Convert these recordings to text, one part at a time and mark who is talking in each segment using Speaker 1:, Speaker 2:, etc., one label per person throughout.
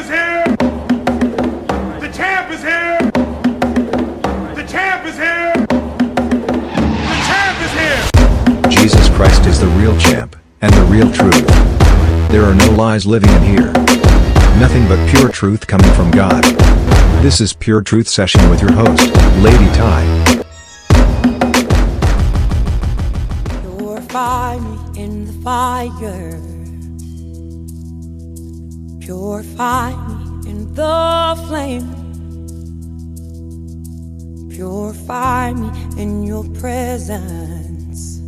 Speaker 1: is here! The champ is here! The champ is here! The champ is here!
Speaker 2: Jesus Christ is the real champ, and the real truth. There are no lies living in here. Nothing but pure truth coming from God. This is Pure Truth Session with your host, Lady Ty.
Speaker 3: Purify me in the fire. Purify me in the flame. Purify me in your presence.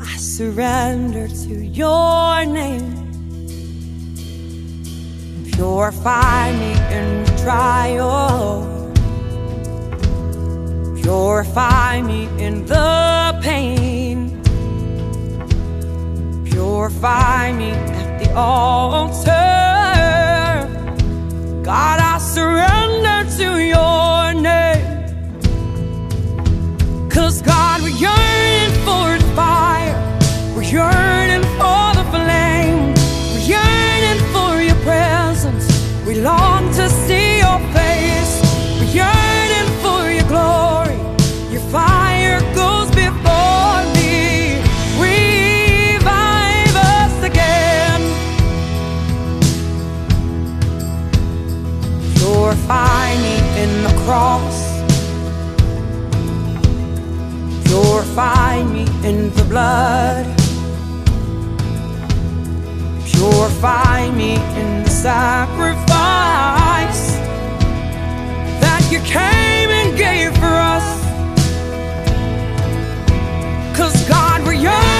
Speaker 3: I surrender to your name. Purify me in trial. Purify me in the pain. Purify me altar. God, I surrender to your name. Cause God, we're yearning for fire. We're yearning Me in the cross. Purify me in the blood. Purify me in the sacrifice that you came and gave for us. Cause God, we're yearning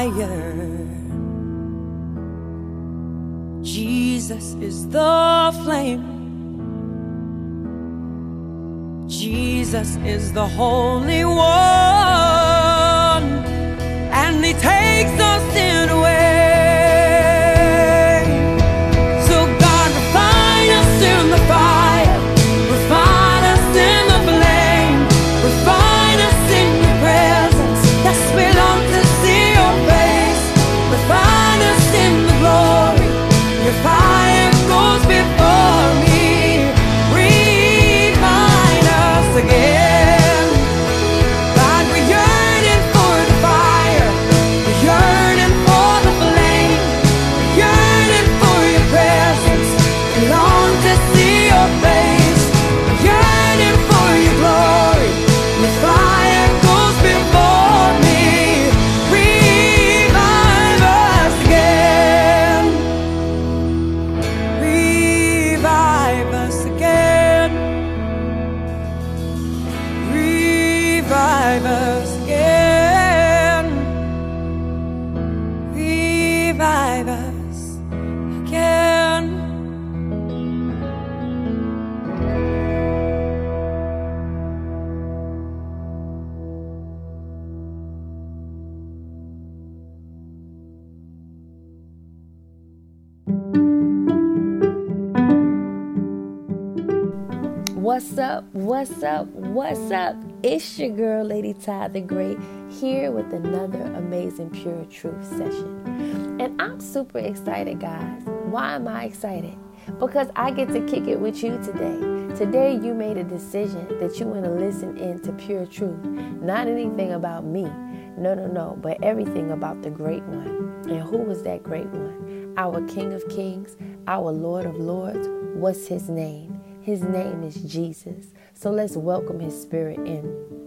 Speaker 3: fire. Jesus is the flame. Jesus is the Holy One,
Speaker 4: What's up? What's up? What's up? It's your girl, Lady Ty the Great, here with another amazing Pure Truth session. And I'm super excited, guys. Why am I excited? Because I get to kick it with you today. Today, you made a decision that you want to listen into Pure Truth. Not anything about me. No, no, no, but everything about the Great One. And who was that Great One? Our King of Kings, our Lord of Lords. What's his name? His name is Jesus. So let's welcome his spirit in.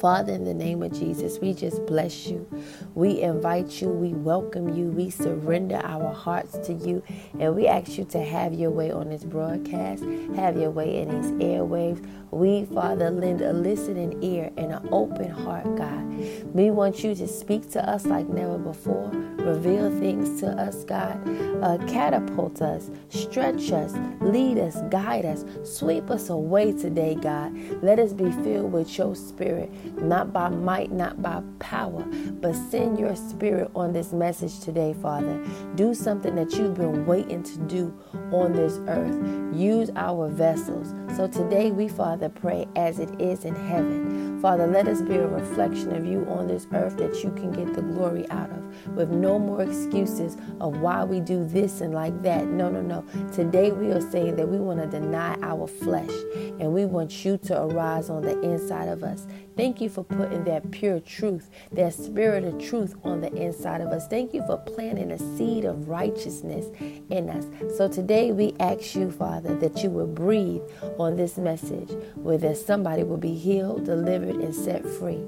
Speaker 4: Father, in the name of Jesus, we just bless you. We invite you, we welcome you, we surrender our hearts to you, and we ask you to have your way on this broadcast, have your way in these airwaves. We, Father, lend a listening ear and an open heart, God. We want you to speak to us like never before, reveal things to us, God, uh, catapult us, stretch us, lead us, guide us, sweep us away today, God. Let us be filled with your spirit not by might, not by power, but send your spirit on this message today, Father. Do something that you've been waiting to do on this earth. Use our vessels. So today we, Father, pray as it is in heaven. Father, let us be a reflection of you on this earth that you can get the glory out of with no more excuses of why we do this and like that. No, no, no. Today we are saying that we want to deny our flesh and we want you to arise on the inside of us. Thank you for putting that pure truth, that spirit of truth on the inside of us. Thank you for planting a seed of righteousness in us. So today we ask you, Father, that you will breathe on this message where that somebody will be healed, delivered, and set free.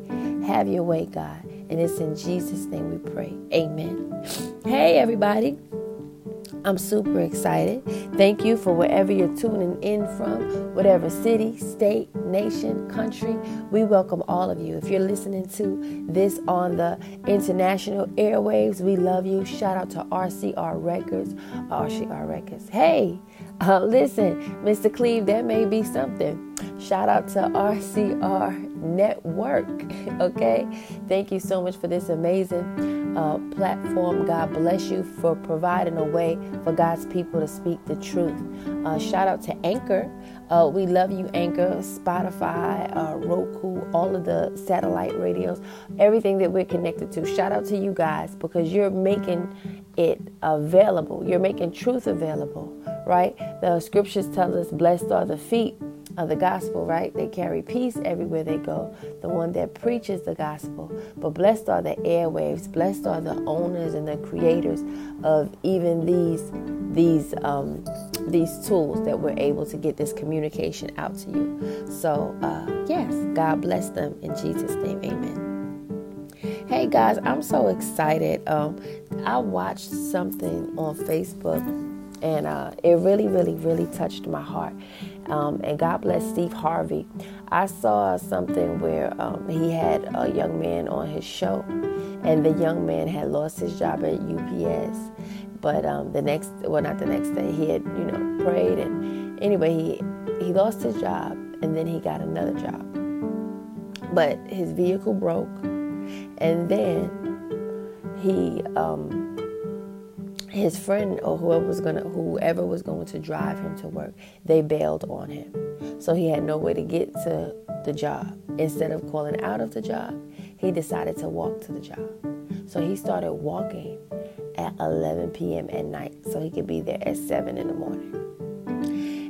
Speaker 4: Have your way, God. And it's in Jesus' name we pray. Amen. Hey, everybody. I'm super excited. Thank you for wherever you're tuning in from, whatever city, state, nation, country. We welcome all of you. If you're listening to this on the international airwaves, we love you. Shout out to RCR Records. RCR Records. Hey, uh, listen, Mr. Cleve, that may be something. Shout out to RCR Network. Okay, thank you so much for this amazing uh, platform. God bless you for providing a way for God's people to speak the truth. Uh, shout out to Anchor. Uh, we love you, Anchor, Spotify, uh, Roku, all of the satellite radios, everything that we're connected to. Shout out to you guys because you're making it available. You're making truth available, right? The scriptures tell us, blessed are the feet of the gospel, right? They carry peace everywhere they go. The one that preaches the gospel. But blessed are the airwaves. Blessed are the owners and the creators of even these these um, these tools that we're able to get this communication out to you. So uh, yes, God bless them in Jesus' name, Amen. Hey guys, I'm so excited. Um, I watched something on Facebook and uh, it really, really, really touched my heart. Um, and God bless Steve Harvey. I saw something where um, he had a young man on his show, and the young man had lost his job at UPS. But um, the next, well, not the next day, he had, you know, prayed, and anyway, he he lost his job, and then he got another job. But his vehicle broke, and then he um, his friend or whoever was gonna whoever was going to drive him to work, they bailed on him. So he had no way to get to the job. Instead of calling out of the job, he decided to walk to the job. So he started walking at 11 p.m. at night so he could be there at 7 in the morning.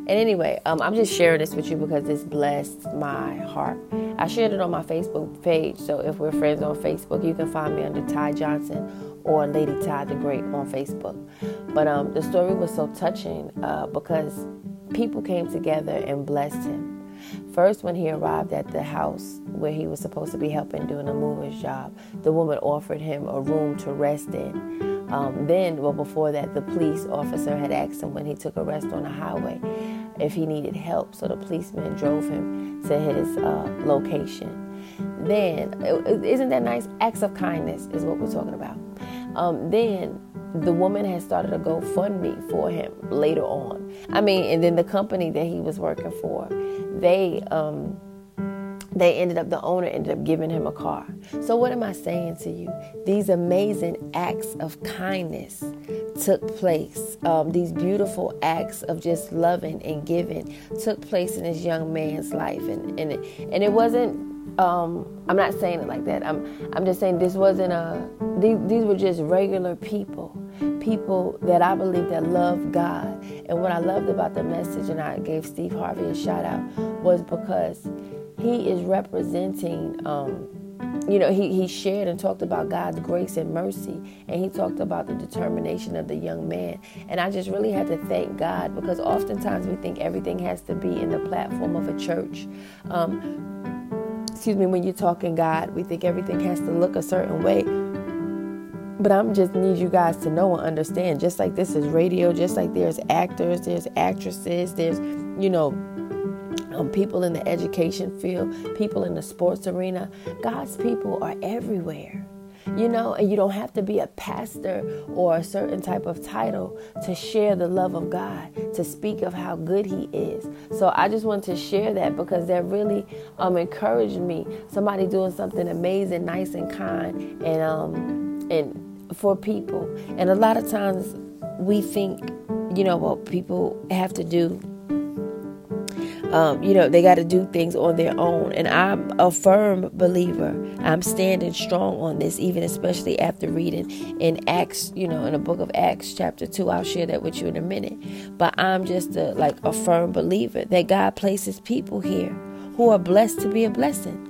Speaker 4: And anyway, um, I'm just sharing this with you because this blessed my heart. I shared it on my Facebook page, so if we're friends on Facebook, you can find me under Ty Johnson or Lady Ty the Great on Facebook. But um, the story was so touching uh, because people came together and blessed him. First, when he arrived at the house where he was supposed to be helping doing a mover's job, the woman offered him a room to rest in. Um, then, well, before that, the police officer had asked him when he took a rest on the highway if he needed help. So the policeman drove him to his uh, location. Then, isn't that nice? Acts of kindness is what we're talking about. Um, then the woman had started a GoFundMe for him later on. I mean, and then the company that he was working for, they um, they ended up the owner ended up giving him a car so what am i saying to you these amazing acts of kindness took place um, these beautiful acts of just loving and giving took place in this young man's life and and it, and it wasn't um, I'm not saying it like that. I'm I'm just saying this wasn't a these, these were just regular people, people that I believe that love God. And what I loved about the message, and I gave Steve Harvey a shout out, was because he is representing. Um, you know, he, he shared and talked about God's grace and mercy, and he talked about the determination of the young man. And I just really had to thank God because oftentimes we think everything has to be in the platform of a church. Um, excuse me, when you're talking God, we think everything has to look a certain way. But I'm just need you guys to know and understand, just like this is radio, just like there's actors, there's actresses, there's, you know, um, people in the education field, people in the sports arena. God's people are everywhere. You know, and you don't have to be a pastor or a certain type of title to share the love of God, to speak of how good He is. So I just want to share that because that really um, encouraged me. Somebody doing something amazing, nice, and kind, and um, and for people. And a lot of times we think, you know, what people have to do um, you know, they got to do things on their own. And I'm a firm believer. I'm standing strong on this, even especially after reading in Acts, you know, in the book of Acts, chapter 2. I'll share that with you in a minute. But I'm just a, like a firm believer that God places people here who are blessed to be a blessing.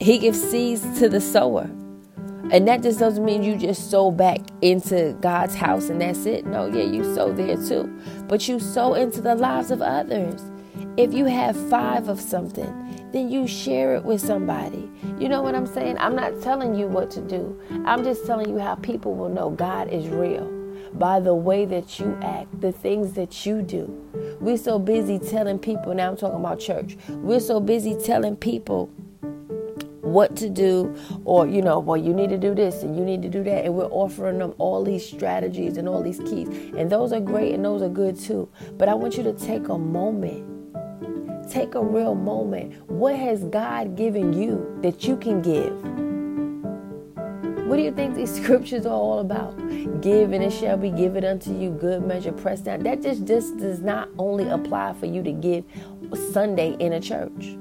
Speaker 4: He gives seeds to the sower. And that just doesn't mean you just sow back into God's house and that's it. No, yeah, you sow there too. But you sow into the lives of others. If you have five of something, then you share it with somebody. You know what I'm saying? I'm not telling you what to do. I'm just telling you how people will know God is real by the way that you act, the things that you do. We're so busy telling people, now I'm talking about church, we're so busy telling people what to do or you know well you need to do this and you need to do that and we're offering them all these strategies and all these keys and those are great and those are good too but i want you to take a moment Take a real moment. What has God given you that you can give? What do you think these scriptures are all about? Give and it shall be given unto you, good measure, pressed down. That just, just does not only apply for you to give Sunday in a church.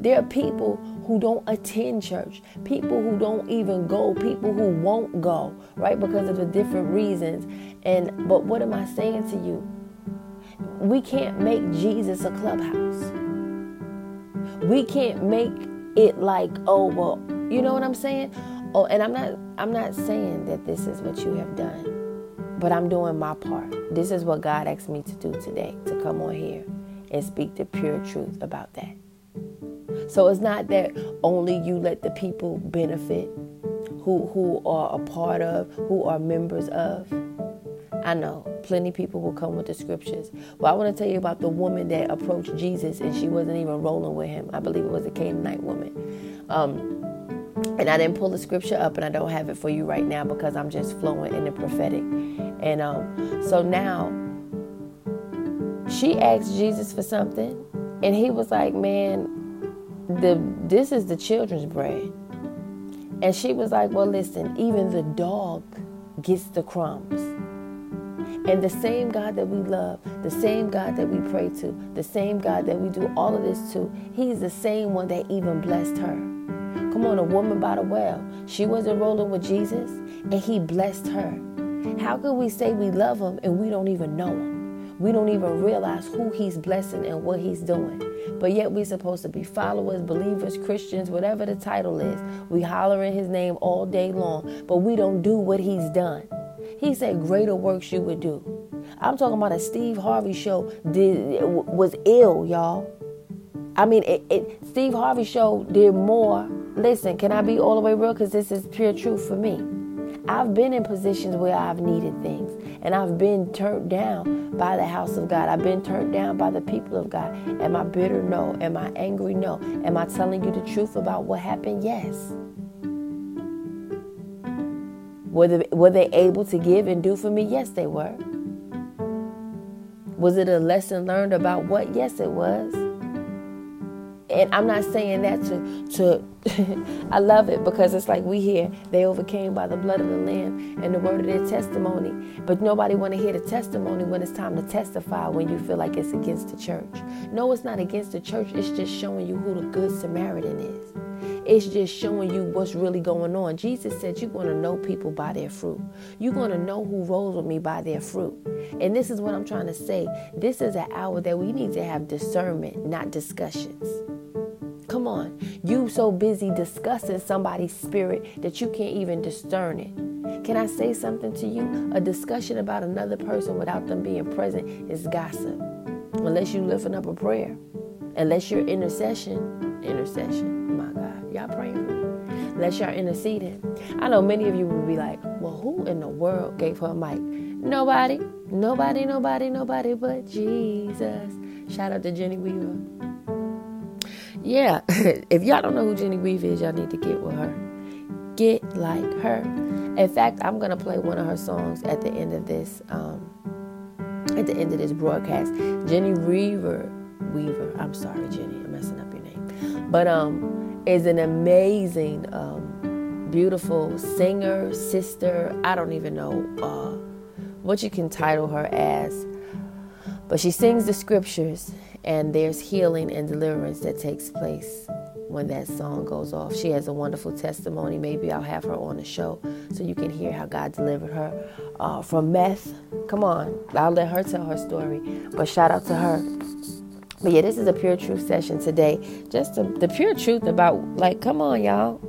Speaker 4: There are people who don't attend church, people who don't even go, people who won't go, right? Because of the different reasons. And but what am I saying to you? We can't make Jesus a clubhouse. We can't make it like, oh well, you know what I'm saying? Oh, and I'm not I'm not saying that this is what you have done, but I'm doing my part. This is what God asked me to do today, to come on here and speak the pure truth about that. So it's not that only you let the people benefit who who are a part of, who are members of. I know plenty people will come with the scriptures. But I want to tell you about the woman that approached Jesus and she wasn't even rolling with him. I believe it was a Canaanite woman. Um, and I didn't pull the scripture up and I don't have it for you right now because I'm just flowing in the prophetic. And um, so now she asked Jesus for something and he was like, Man, the this is the children's bread. And she was like, Well, listen, even the dog gets the crumbs. And the same God that we love, the same God that we pray to, the same God that we do all of this to, He's the same one that even blessed her. Come on, a woman by the well. She wasn't rolling with Jesus, and He blessed her. How can we say we love Him and we don't even know Him? We don't even realize who He's blessing and what He's doing. But yet we're supposed to be followers, believers, Christians, whatever the title is. We holler in His name all day long, but we don't do what He's done. He said greater works you would do. I'm talking about a Steve Harvey show did was ill, y'all. I mean, it, it, Steve Harvey show did more. Listen, can I be all the way real? Because this is pure truth for me. I've been in positions where I've needed things, and I've been turned down by the house of God. I've been turned down by the people of God. Am I bitter? No. Am I angry? No. Am I telling you the truth about what happened? Yes. Were they, were they able to give and do for me? Yes, they were. Was it a lesson learned about what? Yes, it was. and I'm not saying that to to I love it because it's like we hear they overcame by the blood of the lamb and the word of their testimony. But nobody want to hear the testimony when it's time to testify when you feel like it's against the church. No, it's not against the church. It's just showing you who the good Samaritan is. It's just showing you what's really going on. Jesus said you're going to know people by their fruit. You're going to know who rolls with me by their fruit. And this is what I'm trying to say. This is an hour that we need to have discernment, not discussions. Come on. You so busy discussing somebody's spirit that you can't even discern it. Can I say something to you? A discussion about another person without them being present is gossip. Unless you lifting up a prayer. Unless you're intercession, intercession. My God, y'all praying for me. Unless y'all interceding. I know many of you will be like, well, who in the world gave her a mic? Nobody. Nobody, nobody, nobody but Jesus. Shout out to Jenny Weaver. Yeah, if y'all don't know who Jenny Weaver is, y'all need to get with her. Get like her. In fact, I'm gonna play one of her songs at the end of this. Um, at the end of this broadcast, Jenny Weaver, Weaver. I'm sorry, Jenny, I'm messing up your name, but um, is an amazing, um, beautiful singer, sister. I don't even know uh, what you can title her as, but she sings the scriptures and there's healing and deliverance that takes place when that song goes off. She has a wonderful testimony. Maybe I'll have her on the show so you can hear how God delivered her uh, from meth. Come on, I'll let her tell her story. But shout out to her. But yeah, this is a pure truth session today. Just a, the pure truth about, like, come on, y'all.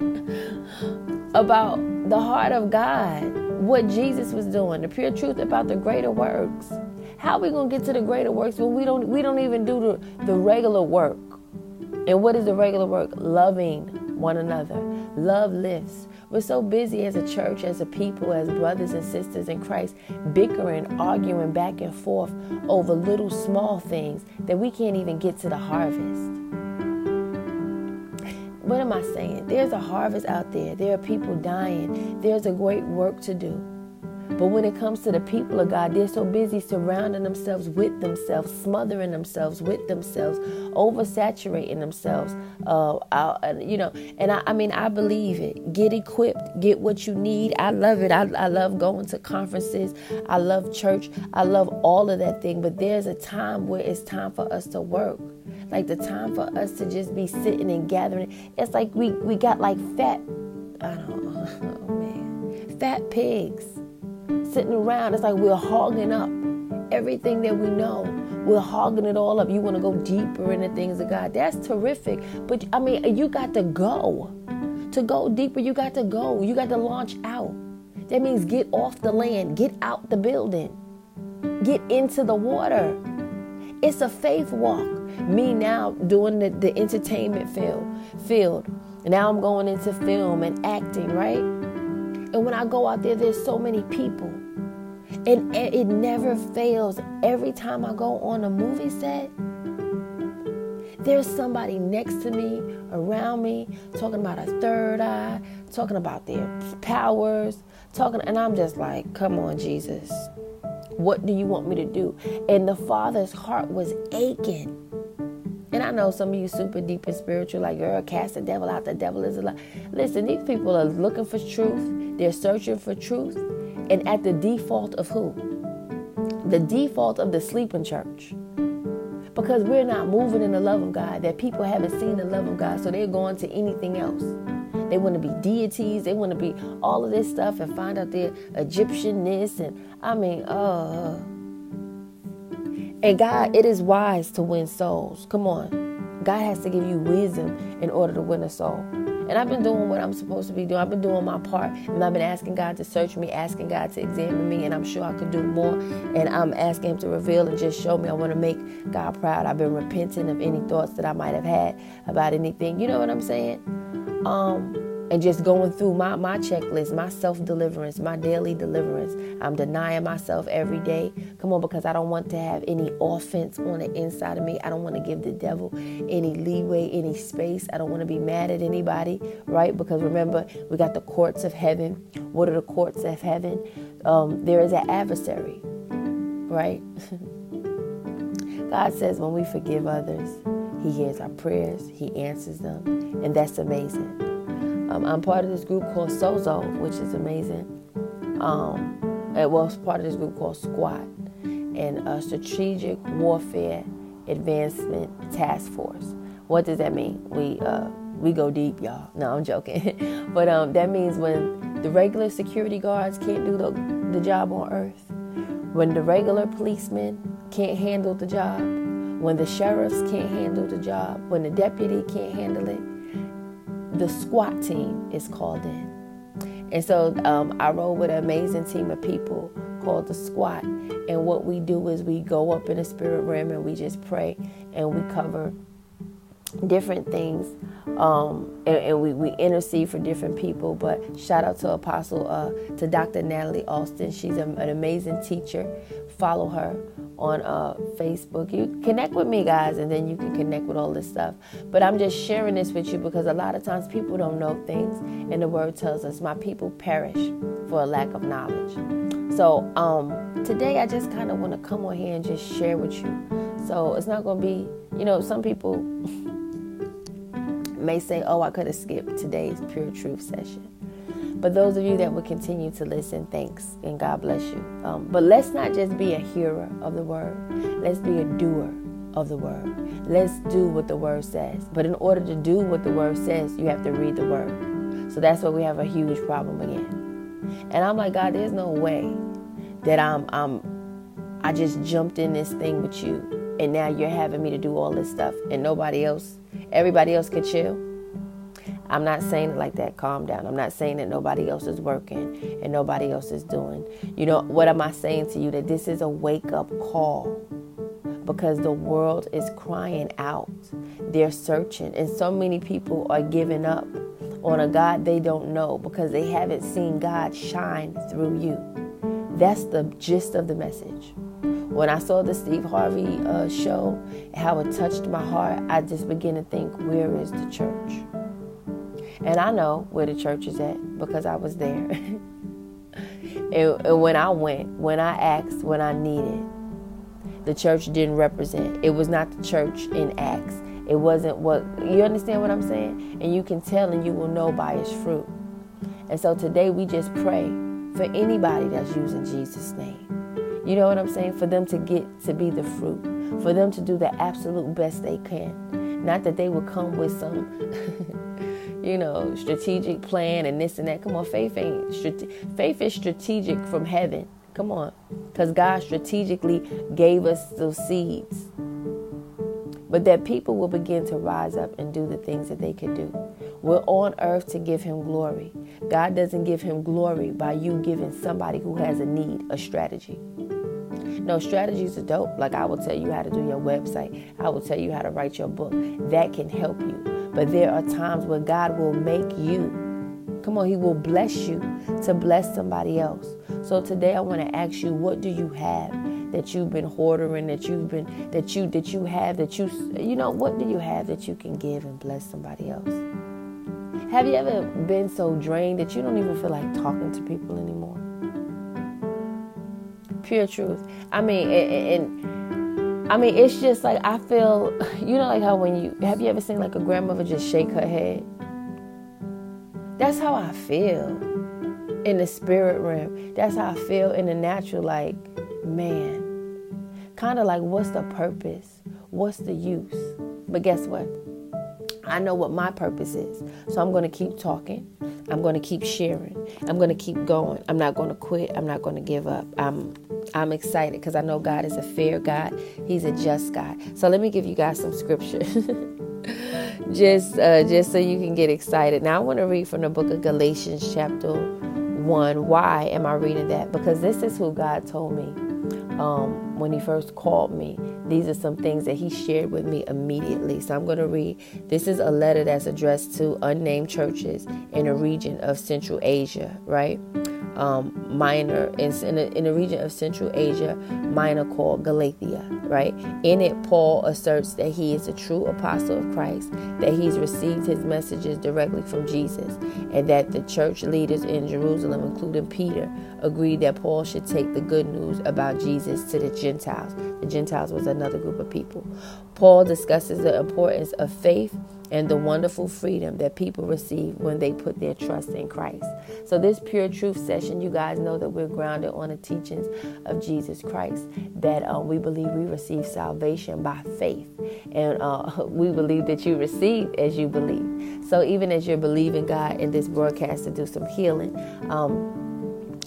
Speaker 4: about the heart of God, what Jesus was doing, the pure truth about the greater works. How are we gonna get to the greater works when we don't we don't even do the, the regular work? And what is the regular work? Loving one another. Love lifts. We're so busy as a church, as a people, as brothers and sisters in Christ, bickering, arguing back and forth over little small things that we can't even get to the harvest. What am I saying? There's a harvest out there. There are people dying. There's a great work to do. But when it comes to the people of God, they're so busy surrounding themselves with themselves, smothering themselves with themselves, oversaturating themselves. Uh, you know, and I, I, mean, I believe it. Get equipped, get what you need. I love it. I, I love going to conferences. I love church. I love all of that thing. But there's a time where it's time for us to work. Like the time for us to just be sitting and gathering. It's like we, we got like fat, I don't know, oh man, fat pigs sitting around. It's like we're hogging up everything that we know. We're hogging it all up. You want to go deeper into things of God. That's terrific. But I mean, you got to go. To go deeper, you got to go. You got to launch out. That means get off the land, get out the building, get into the water. It's a faith walk. Me now doing the, the entertainment field, field. Now I'm going into film and acting, right? And when I go out there, there's so many people and it never fails. Every time I go on a movie set, there's somebody next to me, around me, talking about a third eye, talking about their powers, talking, and I'm just like, come on, Jesus. What do you want me to do? And the Father's heart was aching. And I know some of you super deep and spiritual, like, girl, cast the devil out. The devil is a lie. Listen, these people are looking for truth. They're searching for truth and at the default of who? The default of the sleeping church. Because we're not moving in the love of God, that people haven't seen the love of God, so they're going to anything else. They want to be deities, they want to be all of this stuff and find out their Egyptianness and I mean, uh and God, it is wise to win souls. Come on. God has to give you wisdom in order to win a soul. And I've been doing what I'm supposed to be doing. I've been doing my part. And I've been asking God to search me, asking God to examine me. And I'm sure I could do more. And I'm asking Him to reveal and just show me. I want to make God proud. I've been repenting of any thoughts that I might have had about anything. You know what I'm saying? Um, and just going through my, my checklist, my self deliverance, my daily deliverance. I'm denying myself every day. Come on, because I don't want to have any offense on the inside of me. I don't want to give the devil any leeway, any space. I don't want to be mad at anybody, right? Because remember, we got the courts of heaven. What are the courts of heaven? Um, there is an adversary, right? God says when we forgive others, He hears our prayers, He answers them, and that's amazing. Um, I'm part of this group called Sozo, which is amazing. Um, it was part of this group called SWAT, and a Strategic Warfare Advancement Task Force. What does that mean? We uh, we go deep, y'all. No, I'm joking. but um, that means when the regular security guards can't do the, the job on Earth, when the regular policemen can't handle the job, when the sheriffs can't handle the job, when the deputy can't handle it, the SWAT team is called in. And so um, I roll with an amazing team of people called the SWAT. And what we do is we go up in the spirit realm and we just pray and we cover different things um, and, and, we, we intercede for different people but shout out to apostle uh, to dr natalie austin. She's a, an amazing teacher. Follow her on uh, facebook. You connect with me guys and then you can connect with all this stuff. But i'm just sharing this with you because a lot of times people don't know things and the word tells us my people perish for a lack of knowledge. So um, today i just kind of want to come on here and just share with you. So it's not going to be you know some people may say, oh, I could have skipped today's Pure Truth session. But those of you that will continue to listen, thanks and God bless you. Um, but let's not just be a hearer of the word, let's be a doer of the word. Let's do what the word says. But in order to do what the word says, you have to read the word. So that's where we have a huge problem again. And I'm like, God, there's no way that I'm I'm I just jumped in this thing with you and now you're having me to do all this stuff and nobody else everybody else could chill. I'm not saying it like that. Calm down. I'm not saying that nobody else is working and nobody else is doing. You know, what am I saying to you? That this is a wake up call because the world is crying out. They're searching, and so many people are giving up on a God they don't know because they haven't seen God shine through you. That's the gist of the message. When I saw the Steve Harvey uh, show, how it touched my heart, I just began to think, where is the church? And I know where the church is at because I was there. and, and when I went, when I asked, when I needed, the church didn't represent. It was not the church in Acts. It wasn't what you understand what I'm saying? And you can tell and you will know by its fruit. And so today we just pray for anybody that's using Jesus' name. You know what I'm saying? For them to get to be the fruit, for them to do the absolute best they can. Not that they will come with some, you know, strategic plan and this and that. Come on, faith ain't faith is strategic from heaven. Come on, because God strategically gave us those seeds. But that people will begin to rise up and do the things that they could do. We're on earth to give Him glory. God doesn't give Him glory by you giving somebody who has a need a strategy. No, strategies are dope. Like I will tell you how to do your website. I will tell you how to write your book. That can help you. But there are times where God will make you. Come on, He will bless you to bless somebody else. So today I want to ask you, what do you have that you've been hoarding, that you've been that you that you have that you you know what do you have that you can give and bless somebody else? Have you ever been so drained that you don't even feel like talking to people anymore? Pure truth. I mean, and, and I mean, it's just like I feel. You know, like how when you have you ever seen like a grandmother just shake her head? That's how I feel in the spirit realm. That's how I feel in the natural. Like, man, kind of like, what's the purpose? What's the use? But guess what? I know what my purpose is. So I'm going to keep talking. I'm going to keep sharing. I'm going to keep going. I'm not going to quit. I'm not going to give up. I'm I'm excited because I know God is a fair God. He's a just God. So let me give you guys some scripture. just uh, just so you can get excited. Now I want to read from the book of Galatians chapter 1. Why am I reading that? Because this is who God told me um, when he first called me. These are some things that he shared with me immediately. So I'm going to read. This is a letter that's addressed to unnamed churches in a region of Central Asia, right? Um, minor in, in, the, in the region of Central Asia, minor called Galatia, right? In it, Paul asserts that he is a true apostle of Christ, that he's received his messages directly from Jesus, and that the church leaders in Jerusalem, including Peter, agreed that Paul should take the good news about Jesus to the Gentiles, The Gentiles was another group of people. Paul discusses the importance of faith and the wonderful freedom that people receive when they put their trust in Christ. So, this pure truth session, you guys know that we're grounded on the teachings of Jesus Christ, that uh, we believe we receive salvation by faith. And uh, we believe that you receive as you believe. So, even as you're believing God in this broadcast to do some healing, um,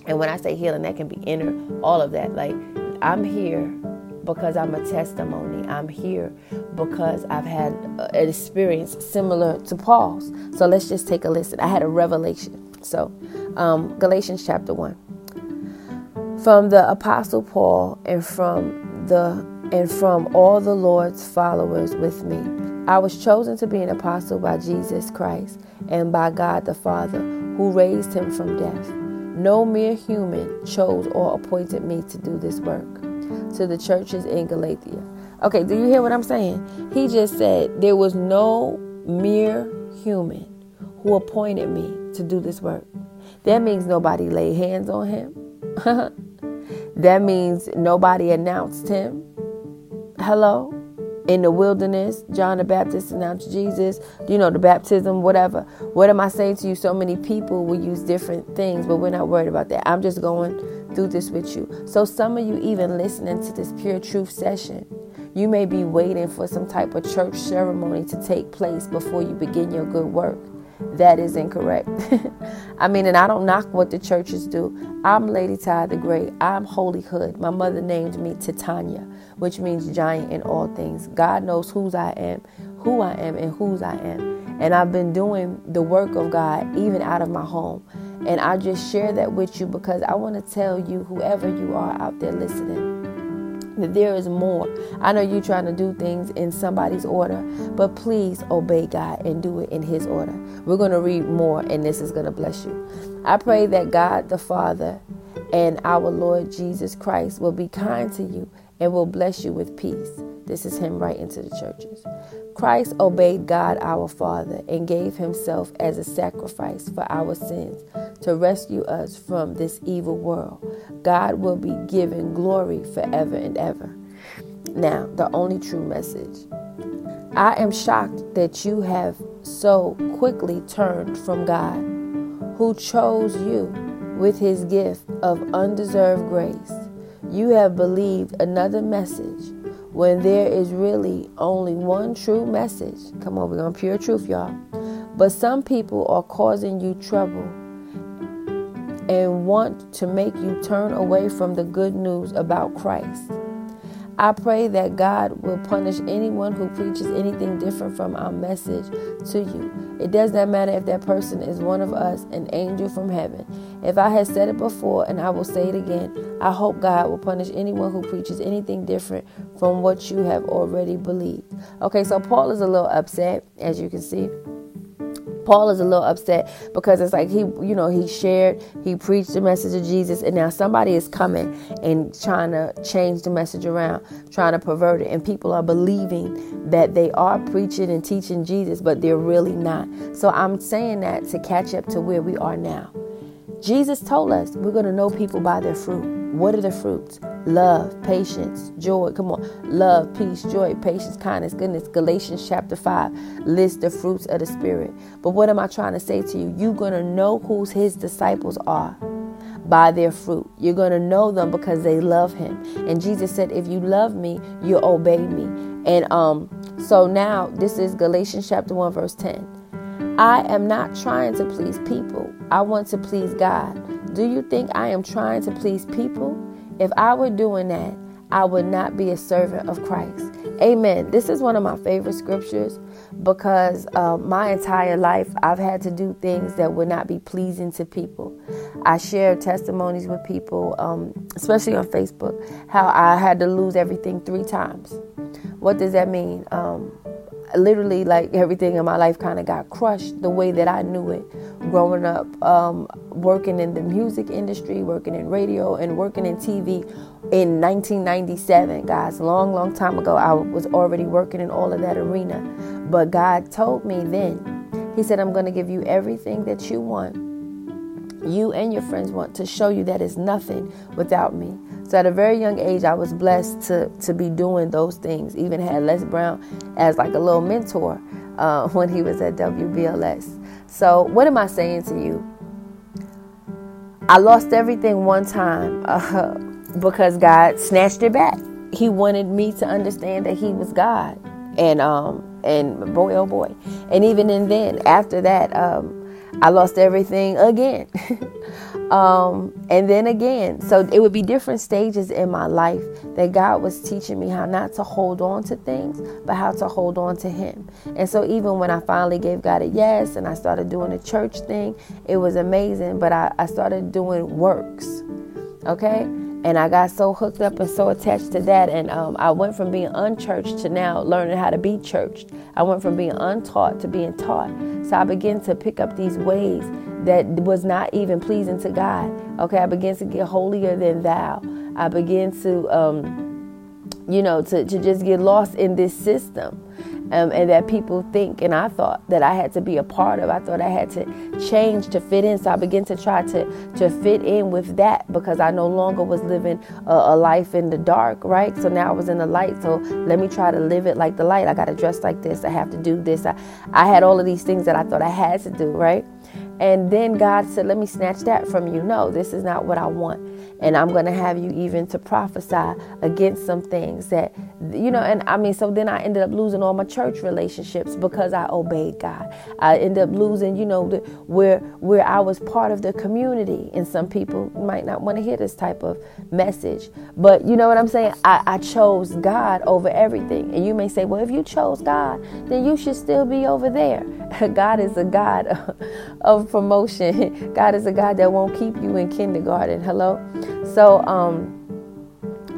Speaker 4: and when I say healing, that can be inner, all of that. Like, I'm here because I'm a testimony. I'm here because I've had an experience similar to Paul's. So let's just take a listen. I had a revelation. So, um, Galatians chapter 1. From the Apostle Paul and from the and from all the Lord's followers with me. I was chosen to be an apostle by Jesus Christ and by God the Father, who raised him from death. No mere human chose or appointed me to do this work to the churches in Galatia. Okay, do you hear what I'm saying? He just said there was no mere human who appointed me to do this work. That means nobody laid hands on him. that means nobody announced him. Hello? in the wilderness, John the Baptist announced Jesus, you know, the baptism, whatever. What am I saying to you? So many people will use different things, but we're not worried about that. I'm just going through this with you. So, some of you, even listening to this pure truth session, you may be waiting for some type of church ceremony to take place before you begin your good work. That is incorrect. I mean, and I don't knock what the churches do. I'm Lady Ty the Great. I'm Holy Hood. My mother named me Titania which means giant in all things. God knows whose I am, who I am, and whose I am. And I've been doing the work of God even out of my home. And I just share that with you because I want to tell you, whoever you are out there listening, that there is more. I know you're trying to do things in somebody's order, but please obey God and do it in His order. We're going to read more, and this is going to bless you. I pray that God the Father and our Lord Jesus Christ will be kind to you and will bless you with peace. This is him writing to the churches. Christ obeyed God our Father and gave himself as a sacrifice for our sins to rescue us from this evil world. God will be given glory forever and ever. Now, the only true message. I am shocked that you have so quickly turned from God, who chose you with his gift of undeserved grace you have believed another message when there is really only one true message. Come on, we're going pure truth, y'all. But some people are causing you trouble and want to make you turn away from the good news about Christ. I pray that God will punish anyone who preaches anything different from our message to you. It does not matter if that person is one of us, an angel from heaven. If I had said it before and I will say it again, I hope God will punish anyone who preaches anything different from what you have already believed. Okay, so Paul is a little upset, as you can see. Paul is a little upset because it's like he, you know, he shared, he preached the message of Jesus, and now somebody is coming and trying to change the message around, trying to pervert it, and people are believing that they are preaching and teaching Jesus, but they're really not. So I'm saying that to catch up to where we are now. Jesus told us we're going to know people by their fruit. What are the fruits? Love, patience, joy. Come on. Love, peace, joy, patience, kindness, goodness. Galatians chapter 5 lists the fruits of the Spirit. But what am I trying to say to you? You're going to know who his disciples are by their fruit. You're going to know them because they love him. And Jesus said, if you love me, you'll obey me. And um, so now this is Galatians chapter 1, verse 10. I am not trying to please people. I want to please God. Do you think I am trying to please people? If I were doing that, I would not be a servant of Christ. Amen. This is one of my favorite scriptures because uh, my entire life I've had to do things that would not be pleasing to people. I share testimonies with people, um, especially on Facebook, how I had to lose everything three times. What does that mean? Um, literally like everything in my life kind of got crushed the way that I knew it. Growing up um, working in the music industry working in radio and working in TV in 1997 guys long long time ago I was already working in all of that arena. But God told me then he said I'm going to give you everything that you want. You and your friends want to show you that is nothing without me So at a very young age, I was blessed to to be doing those things. Even had Les Brown as like a little mentor uh, when he was at WBLS. So what am I saying to you? I lost everything one time uh, because God snatched it back. He wanted me to understand that He was God, and um, and boy, oh boy, and even in then, after that, um, I lost everything again. um, and then again. So it would be different stages in my life that God was teaching me how not to hold on to things, but how to hold on to Him. And so even when I finally gave God a yes and I started doing the church thing, it was amazing. But I, I started doing works. Okay? and I got so hooked up and so attached to that. And um, I went from being unchurched to now learning how to be churched. I went from being untaught to being taught. So I began to pick up these ways that was not even pleasing to God. Okay, I began to get holier than thou. I began to, um, you know, to, to just get lost in this system um, and that people think and I thought that I had to be a part of. I thought I had to change to fit in. So I began to try to to fit in with that because I no longer was living a, a life in the dark, right? So now I was in the light. So let me try to live it like the light. I got to dress like this. I have to do this. I, I had all of these things that I thought I had to do, right? And then God said, Let me snatch that from you. No, this is not what I want. And I'm going to have you even to prophesy against some things that, you know, and I mean, so then I ended up losing all my church relationships because I obeyed God. I ended up losing, you know, the, where, where I was part of the community. And some people might not want to hear this type of message. But you know what I'm saying? I, I chose God over everything. And you may say, well, if you chose God, then you should still be over there. God is a God of promotion. God is a God that won't keep you in kindergarten. Hello? So, um,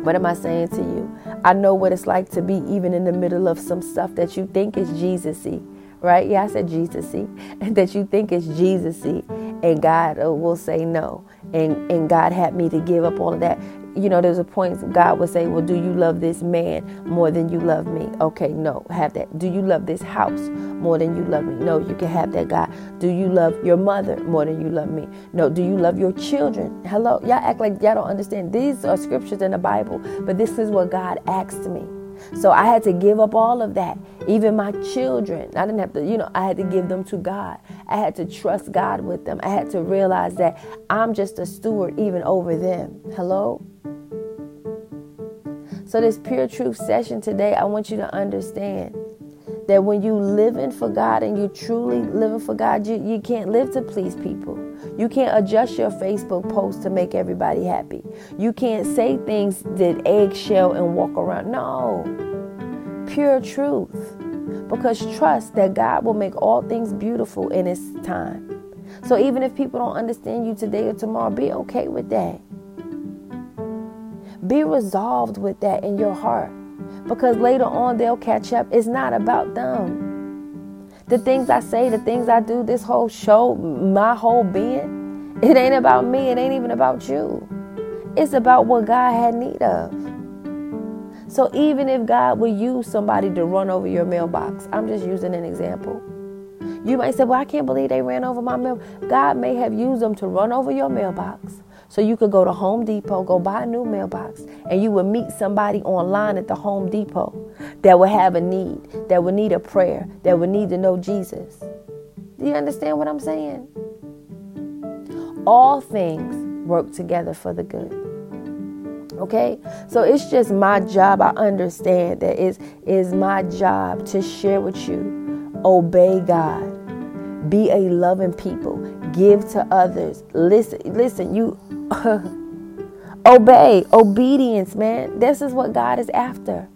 Speaker 4: what am I saying to you? I know what it's like to be even in the middle of some stuff that you think is Jesus-y, right? Yeah, I said Jesus-y, that you think is Jesus-y, and God uh, will say no, and and God had me to give up all of that you know, there's a point God would say, Well, do you love this man more than you love me? Okay, no, have that. Do you love this house more than you love me? No, you can have that, God. Do you love your mother more than you love me? No, do you love your children? Hello? Y'all act like y'all don't understand. These are scriptures in the Bible, but this is what God asked me. So I had to give up all of that. Even my children, I didn't have to, you know, I had to give them to God. I had to trust God with them. I had to realize that I'm just a steward even over them. Hello? So, this pure truth session today, I want you to understand that when you living for God and you truly living for God, you, you can't live to please people. You can't adjust your Facebook post to make everybody happy. You can't say things that eggshell and walk around. No. Pure truth. Because trust that God will make all things beautiful in His time. So even if people don't understand you today or tomorrow, be okay with that. Be resolved with that in your heart because later on they'll catch up. It's not about them. The things I say, the things I do, this whole show, my whole being, it ain't about me. It ain't even about you. It's about what God had need of. So even if God will use somebody to run over your mailbox, I'm just using an example. You might say, Well, I can't believe they ran over my mail. God may have used them to run over your mailbox so you could go to Home Depot, go buy a new mailbox, and you would meet somebody online at the Home Depot that would have a need, that would need a prayer, that would need to know Jesus. Do you understand what I'm saying? All things work together for the good. Okay? So it's just my job. I understand that it's, it's my job to share with you. Obey God. Be a loving people. Give to others. Listen, listen, you Obey, obedience, man. This is what God is after.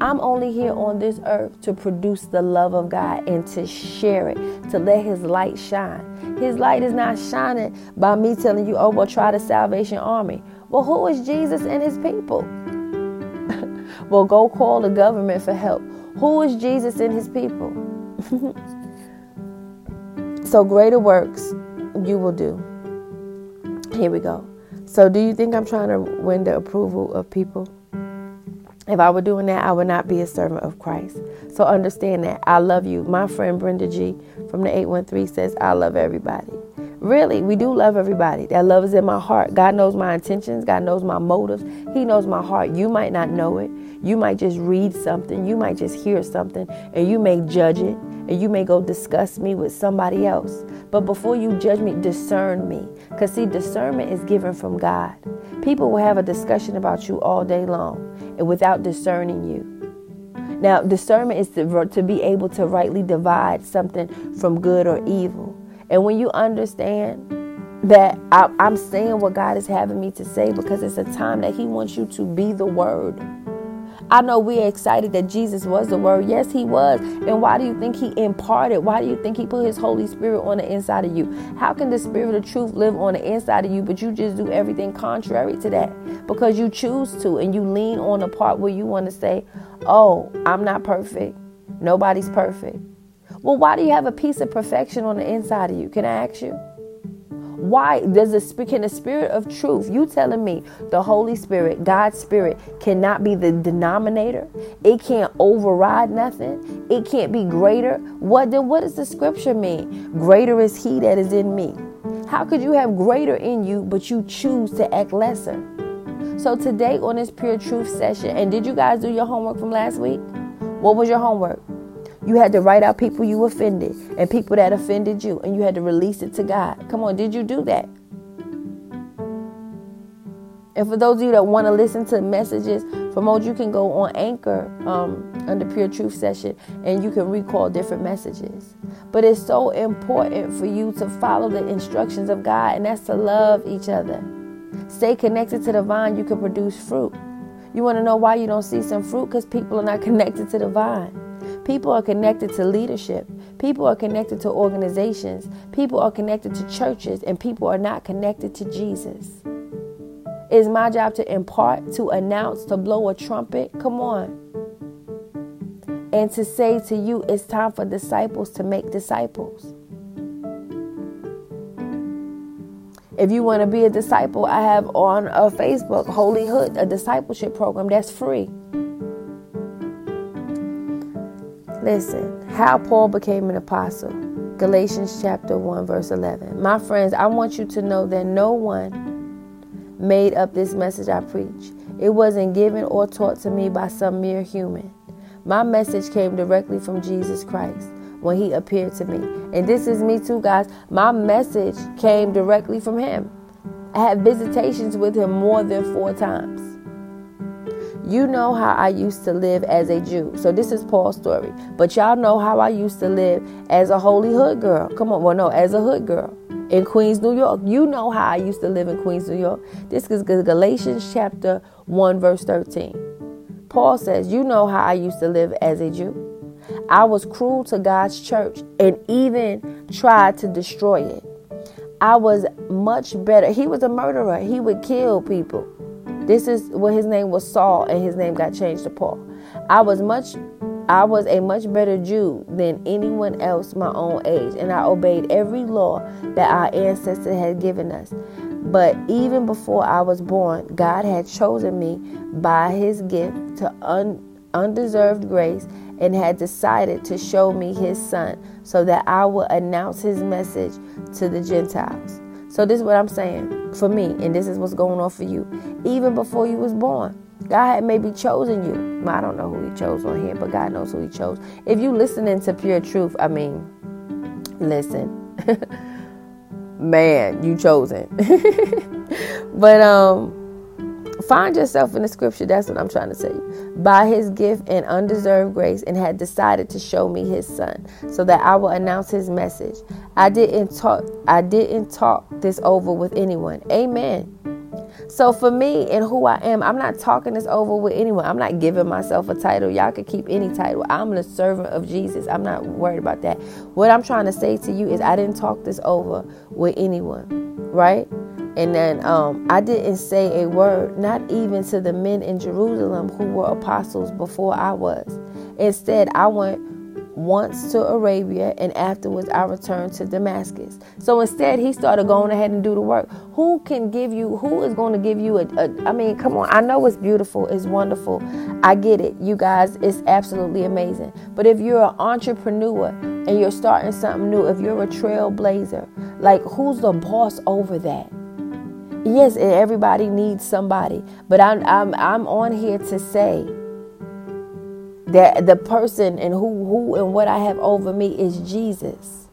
Speaker 4: I'm only here on this earth to produce the love of God and to share it, to let His light shine. His light is not shining by me telling you, oh, well, try the Salvation Army. Well, who is Jesus and His people? well, go call the government for help. Who is Jesus and His people? so, greater works you will do. Here we go. So, do you think I'm trying to win the approval of people? If I were doing that, I would not be a mm-hmm. servant of Christ. So understand that. I love you. My friend Brenda G from the 813 says, I love everybody. Really, we do love everybody. That love is in my heart. God knows my intentions. God knows my motives. He knows my heart. You might not know it. You might just read something. You might just hear something and you may judge it and you may go discuss me with somebody else. But before you judge me, discern me. Because, see, discernment is given from God. People will have a discussion about you all day long and without discerning you. Now, discernment is to, to be able to rightly divide something from good or evil. And when you understand that I, I'm saying what God is having me to say because it's a time that He wants you to be the Word. I know we're excited that Jesus was the Word. Yes, He was. And why do you think He imparted? Why do you think He put His Holy Spirit on the inside of you? How can the Spirit of truth live on the inside of you, but you just do everything contrary to that? Because you choose to and you lean on the part where you want to say, Oh, I'm not perfect. Nobody's perfect. Well, why do you have a piece of perfection on the inside of you? Can I ask you? Why does the can the spirit of truth? You telling me the Holy Spirit, God's Spirit, cannot be the denominator? It can't override nothing. It can't be greater. What then? What does the scripture mean? Greater is He that is in me. How could you have greater in you, but you choose to act lesser? So today on this pure truth session, and did you guys do your homework from last week? What was your homework? You had to write out people you offended and people that offended you, and you had to release it to God. Come on, did you do that? And for those of you that want to listen to messages from old, you can go on Anchor um, under Pure Truth Session and you can recall different messages. But it's so important for you to follow the instructions of God, and that's to love each other. Stay connected to the vine, you can produce fruit. You want to know why you don't see some fruit? Because people are not connected to the vine. People are connected to leadership. People are connected to organizations. People are connected to churches, and people are not connected to Jesus. It's my job to impart, to announce, to blow a trumpet. Come on. And to say to you, it's time for disciples to make disciples. If you want to be a disciple, I have on a Facebook, Holy Hood, a discipleship program that's free. Listen, how Paul became an apostle. Galatians chapter 1, verse 11. My friends, I want you to know that no one made up this message I preach. It wasn't given or taught to me by some mere human. My message came directly from Jesus Christ when he appeared to me. And this is me too, guys. My message came directly from him. I had visitations with him more than four times. You know how I used to live as a Jew. So this is Paul's story. But y'all know how I used to live as a holy hood girl. Come on, well, no, as a hood girl in Queens, New York. You know how I used to live in Queens, New York. This is Galatians chapter 1, verse 13. Paul says, You know how I used to live as a Jew. I was cruel to God's church and even tried to destroy it. I was much better. He was a murderer, he would kill people. This is what his name was Saul, and his name got changed to Paul. I was much I was a much better Jew than anyone else my own age, and I obeyed every law that our ancestors had given us. But even before I was born, God had chosen me by his gift to un- undeserved grace and had decided to show me his son so that I would announce his message to the Gentiles. So this is what I'm saying for me, and this is what's going on for you. Even before you was born, God had maybe chosen you. I don't know who He chose on here, but God knows who He chose. If you listening to pure truth, I mean, listen, man, you chosen. but um, find yourself in the scripture. That's what I'm trying to tell you. By his gift and undeserved grace, and had decided to show me his son, so that I will announce his message. I didn't talk. I didn't talk this over with anyone. Amen. So for me and who I am, I'm not talking this over with anyone. I'm not giving myself a title. Y'all could keep any title. I'm the servant of Jesus. I'm not worried about that. What I'm trying to say to you is I didn't talk this over with anyone, right? And then um, I didn't say a word, not even to the men in Jerusalem who were apostles before I was. Instead, I went once to Arabia, and afterwards I returned to Damascus. So instead, he started going ahead and do the work. Who can give you? Who is going to give you a, a? I mean, come on. I know it's beautiful, it's wonderful. I get it, you guys. It's absolutely amazing. But if you're an entrepreneur and you're starting something new, if you're a trailblazer, like who's the boss over that? Yes, everybody needs somebody, but I'm I'm I'm on here to say that the person and who who and what I have over me is Jesus.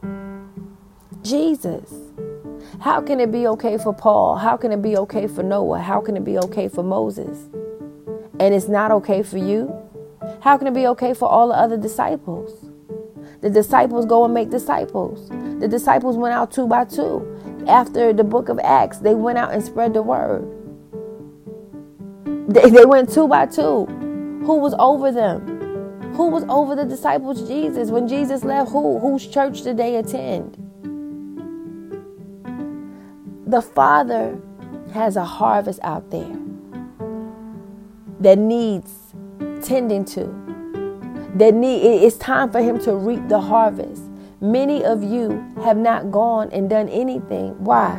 Speaker 4: Jesus. How can it be okay for Paul? How can it be okay for Noah? How can it be okay for Moses? And it's not okay for you? How can it be okay for all the other disciples? The disciples go and make disciples. The disciples went out two by two. After the book of Acts, they went out and spread the word. They, they went two by two. Who was over them? Who was over the disciples? Jesus. When Jesus left, who? Whose church did they attend? The Father has a harvest out there that needs tending to. That need it's time for him to reap the harvest. Many of you have not gone and done anything. Why?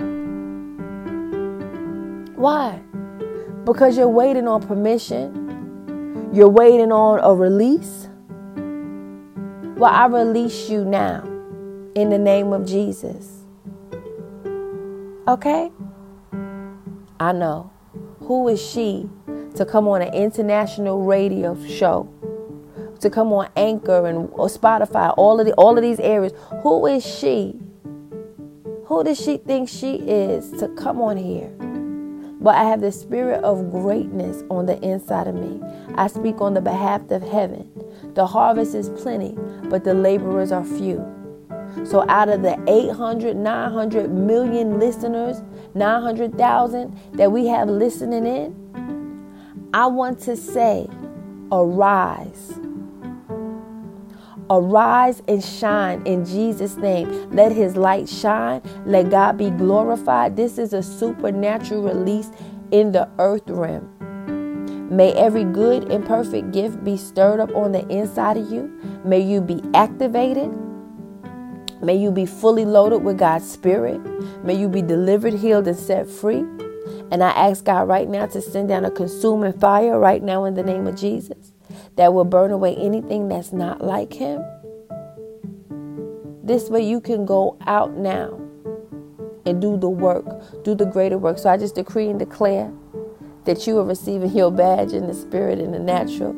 Speaker 4: Why? Because you're waiting on permission. You're waiting on a release. Well, I release you now in the name of Jesus. Okay? I know. Who is she to come on an international radio show? To come on Anchor and or Spotify, all of the all of these areas. Who is she? Who does she think she is to come on here? But I have the spirit of greatness on the inside of me. I speak on the behalf of heaven. The harvest is plenty, but the laborers are few. So, out of the 800, 900 million listeners, 900,000 that we have listening in, I want to say, arise. Arise and shine in Jesus' name. Let his light shine. Let God be glorified. This is a supernatural release in the earth realm. May every good and perfect gift be stirred up on the inside of you. May you be activated. May you be fully loaded with God's Spirit. May you be delivered, healed, and set free. And I ask God right now to send down a consuming fire right now in the name of Jesus that will burn away anything that's not like Him. This way you can go out now and do the work, do the greater work. So I just decree and declare that you are receiving your badge in the spirit and the natural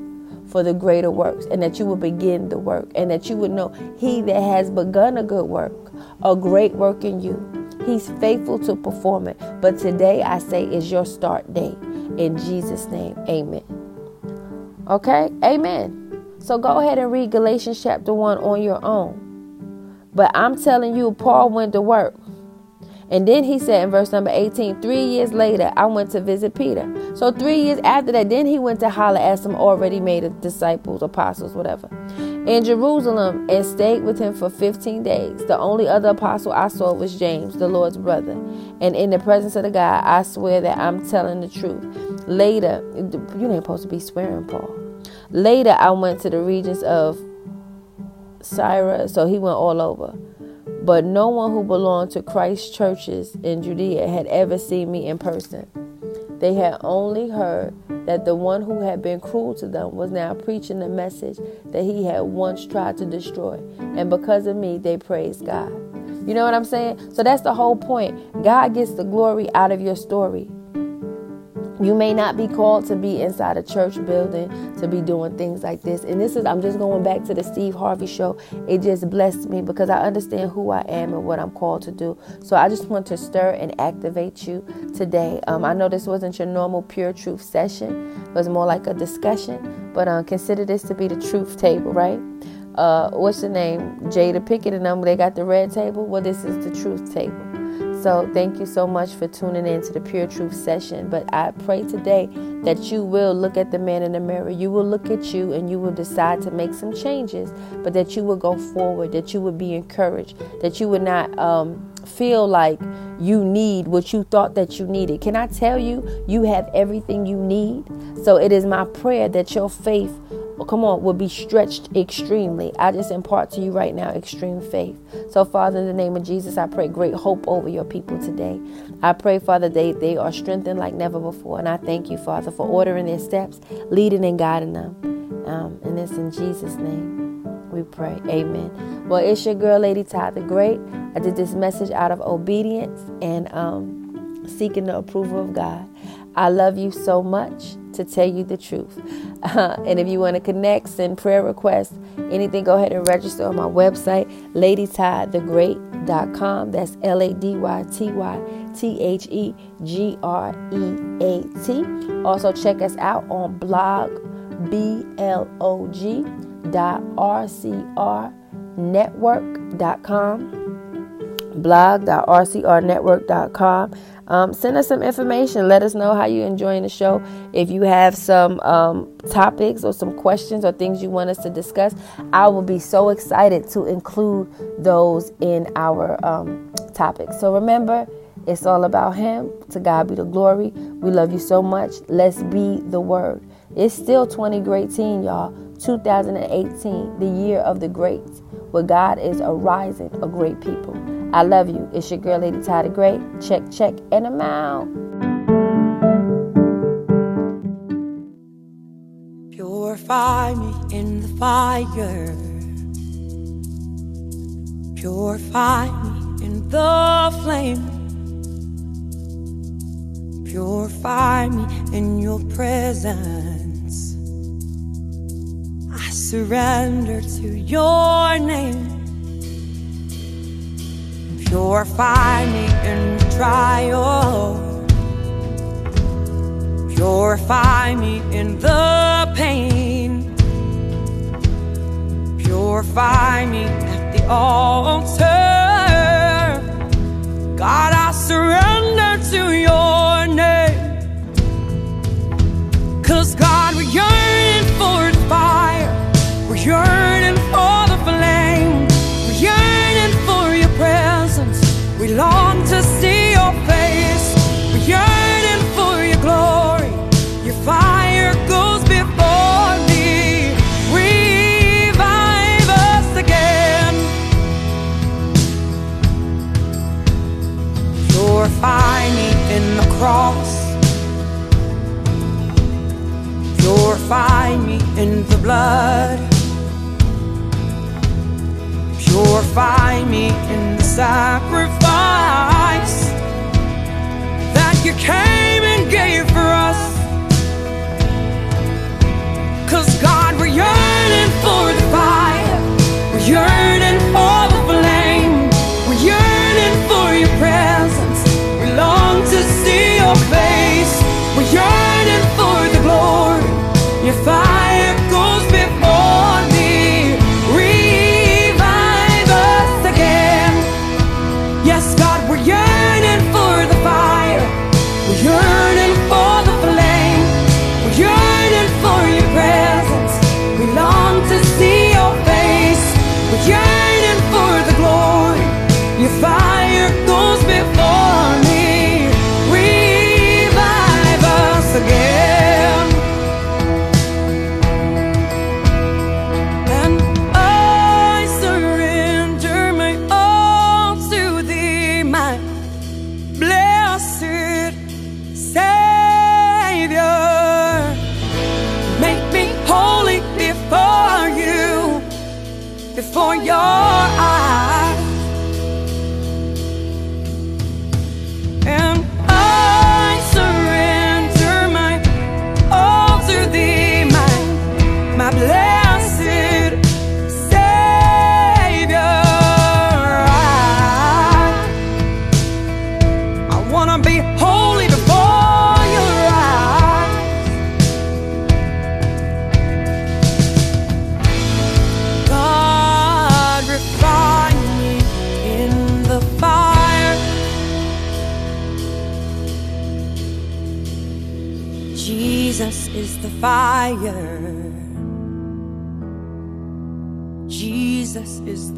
Speaker 4: for the greater works, and that you will begin the work, and that you would know He that has begun a good work, a great work in you, He's faithful to perform it. But today I say is your start day. In Jesus' name, amen. Okay? Amen. So go ahead and read Galatians chapter 1 on your own. But I'm telling you, Paul went to work. And then he said in verse number 18, three years later, I went to visit Peter. So three years after that, then he went to holler at some already made disciples, apostles, whatever, in Jerusalem and stayed with him for 15 days. The only other apostle I saw was James, the Lord's brother. And in the presence of the God, I swear that I'm telling the truth. Later, you ain't supposed to be swearing, Paul. Later, I went to the regions of Syria, so he went all over. But no one who belonged to Christ's churches in Judea had ever seen me in person. They had only heard that the one who had been cruel to them was now preaching the message that he had once tried to destroy. And because of me, they praised God. You know what I'm saying? So that's the whole point. God gets the glory out of your story. You may not be called to be inside a church building to be doing things like this. And this is, I'm just going back to the Steve Harvey show. It just blessed me because I understand who I am and what I'm called to do. So I just want to stir and activate you today. Um, I know this wasn't your normal pure truth session, it was more like a discussion. But um, consider this to be the truth table, right? Uh, what's the name? Jada Pinkett and them, they got the red table. Well, this is the truth table. So, thank you so much for tuning in to the Pure Truth session. But I pray today that you will look at the man in the mirror. You will look at you and you will decide to make some changes, but that you will go forward, that you will be encouraged, that you would not um, feel like you need what you thought that you needed. Can I tell you, you have everything you need? So, it is my prayer that your faith come on, will be stretched extremely. I just impart to you right now extreme faith. So, Father, in the name of Jesus, I pray great hope over your people today. I pray, Father, they, they are strengthened like never before. And I thank you, Father, for ordering their steps, leading and guiding them. Um, and it's in Jesus' name we pray. Amen. Well, it's your girl, Lady Ty the Great. I did this message out of obedience and um, seeking the approval of God. I love you so much to tell you the truth. Uh, and if you want to connect, send prayer requests, anything, go ahead and register on my website, ladytythegreat.com. That's L A D Y T Y T H E G R E A T. Also, check us out on blog, B L O G dot R C R network.com blog.rcrnetwork.com um, send us some information. Let us know how you're enjoying the show. If you have some um, topics or some questions or things you want us to discuss, I will be so excited to include those in our um, topics. So remember, it's all about Him. To God be the glory. We love you so much. Let's be the Word. It's still 2018, y'all. 2018, the year of the greats, where God is arising a great people. I love you. It's your girl, Lady Ty the Great. Check, check, and I'm out.
Speaker 3: Purify me in the fire. Purify me in the flame. Purify me in your presence. I surrender to your name. Purify me in the trial. Purify me in the pain. Purify me at the altar. God, I surrender to your name. Cause God, we're yearning cross. Purify me in the blood. Purify me in the sacrifice that you came and gave for us. Cause God, we're yearning for the fire. We're yearning We're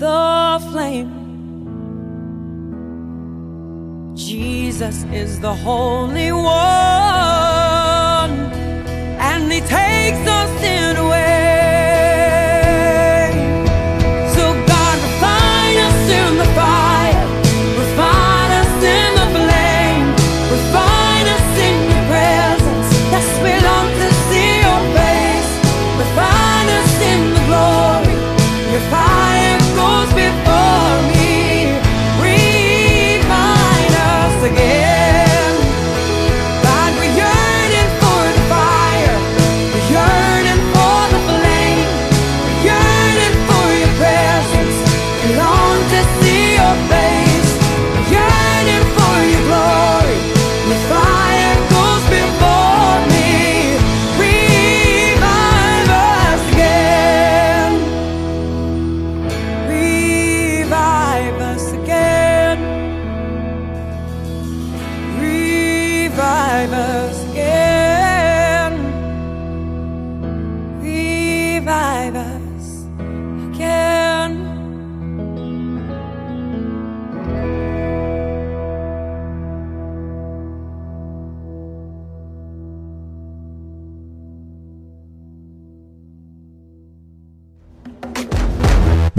Speaker 3: the flame. Jesus is the Holy One, and He takes our sin away.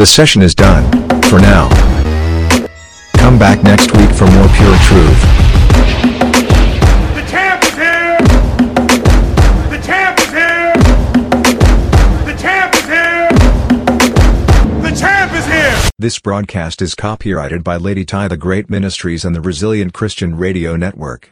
Speaker 2: The session is done, for now. Come back next week for more pure truth.
Speaker 1: The champ is here! The champ is here! The champ is here! The champ is here!
Speaker 2: This broadcast is copyrighted by Lady Ty the Great Ministries and the Resilient Christian Radio Network.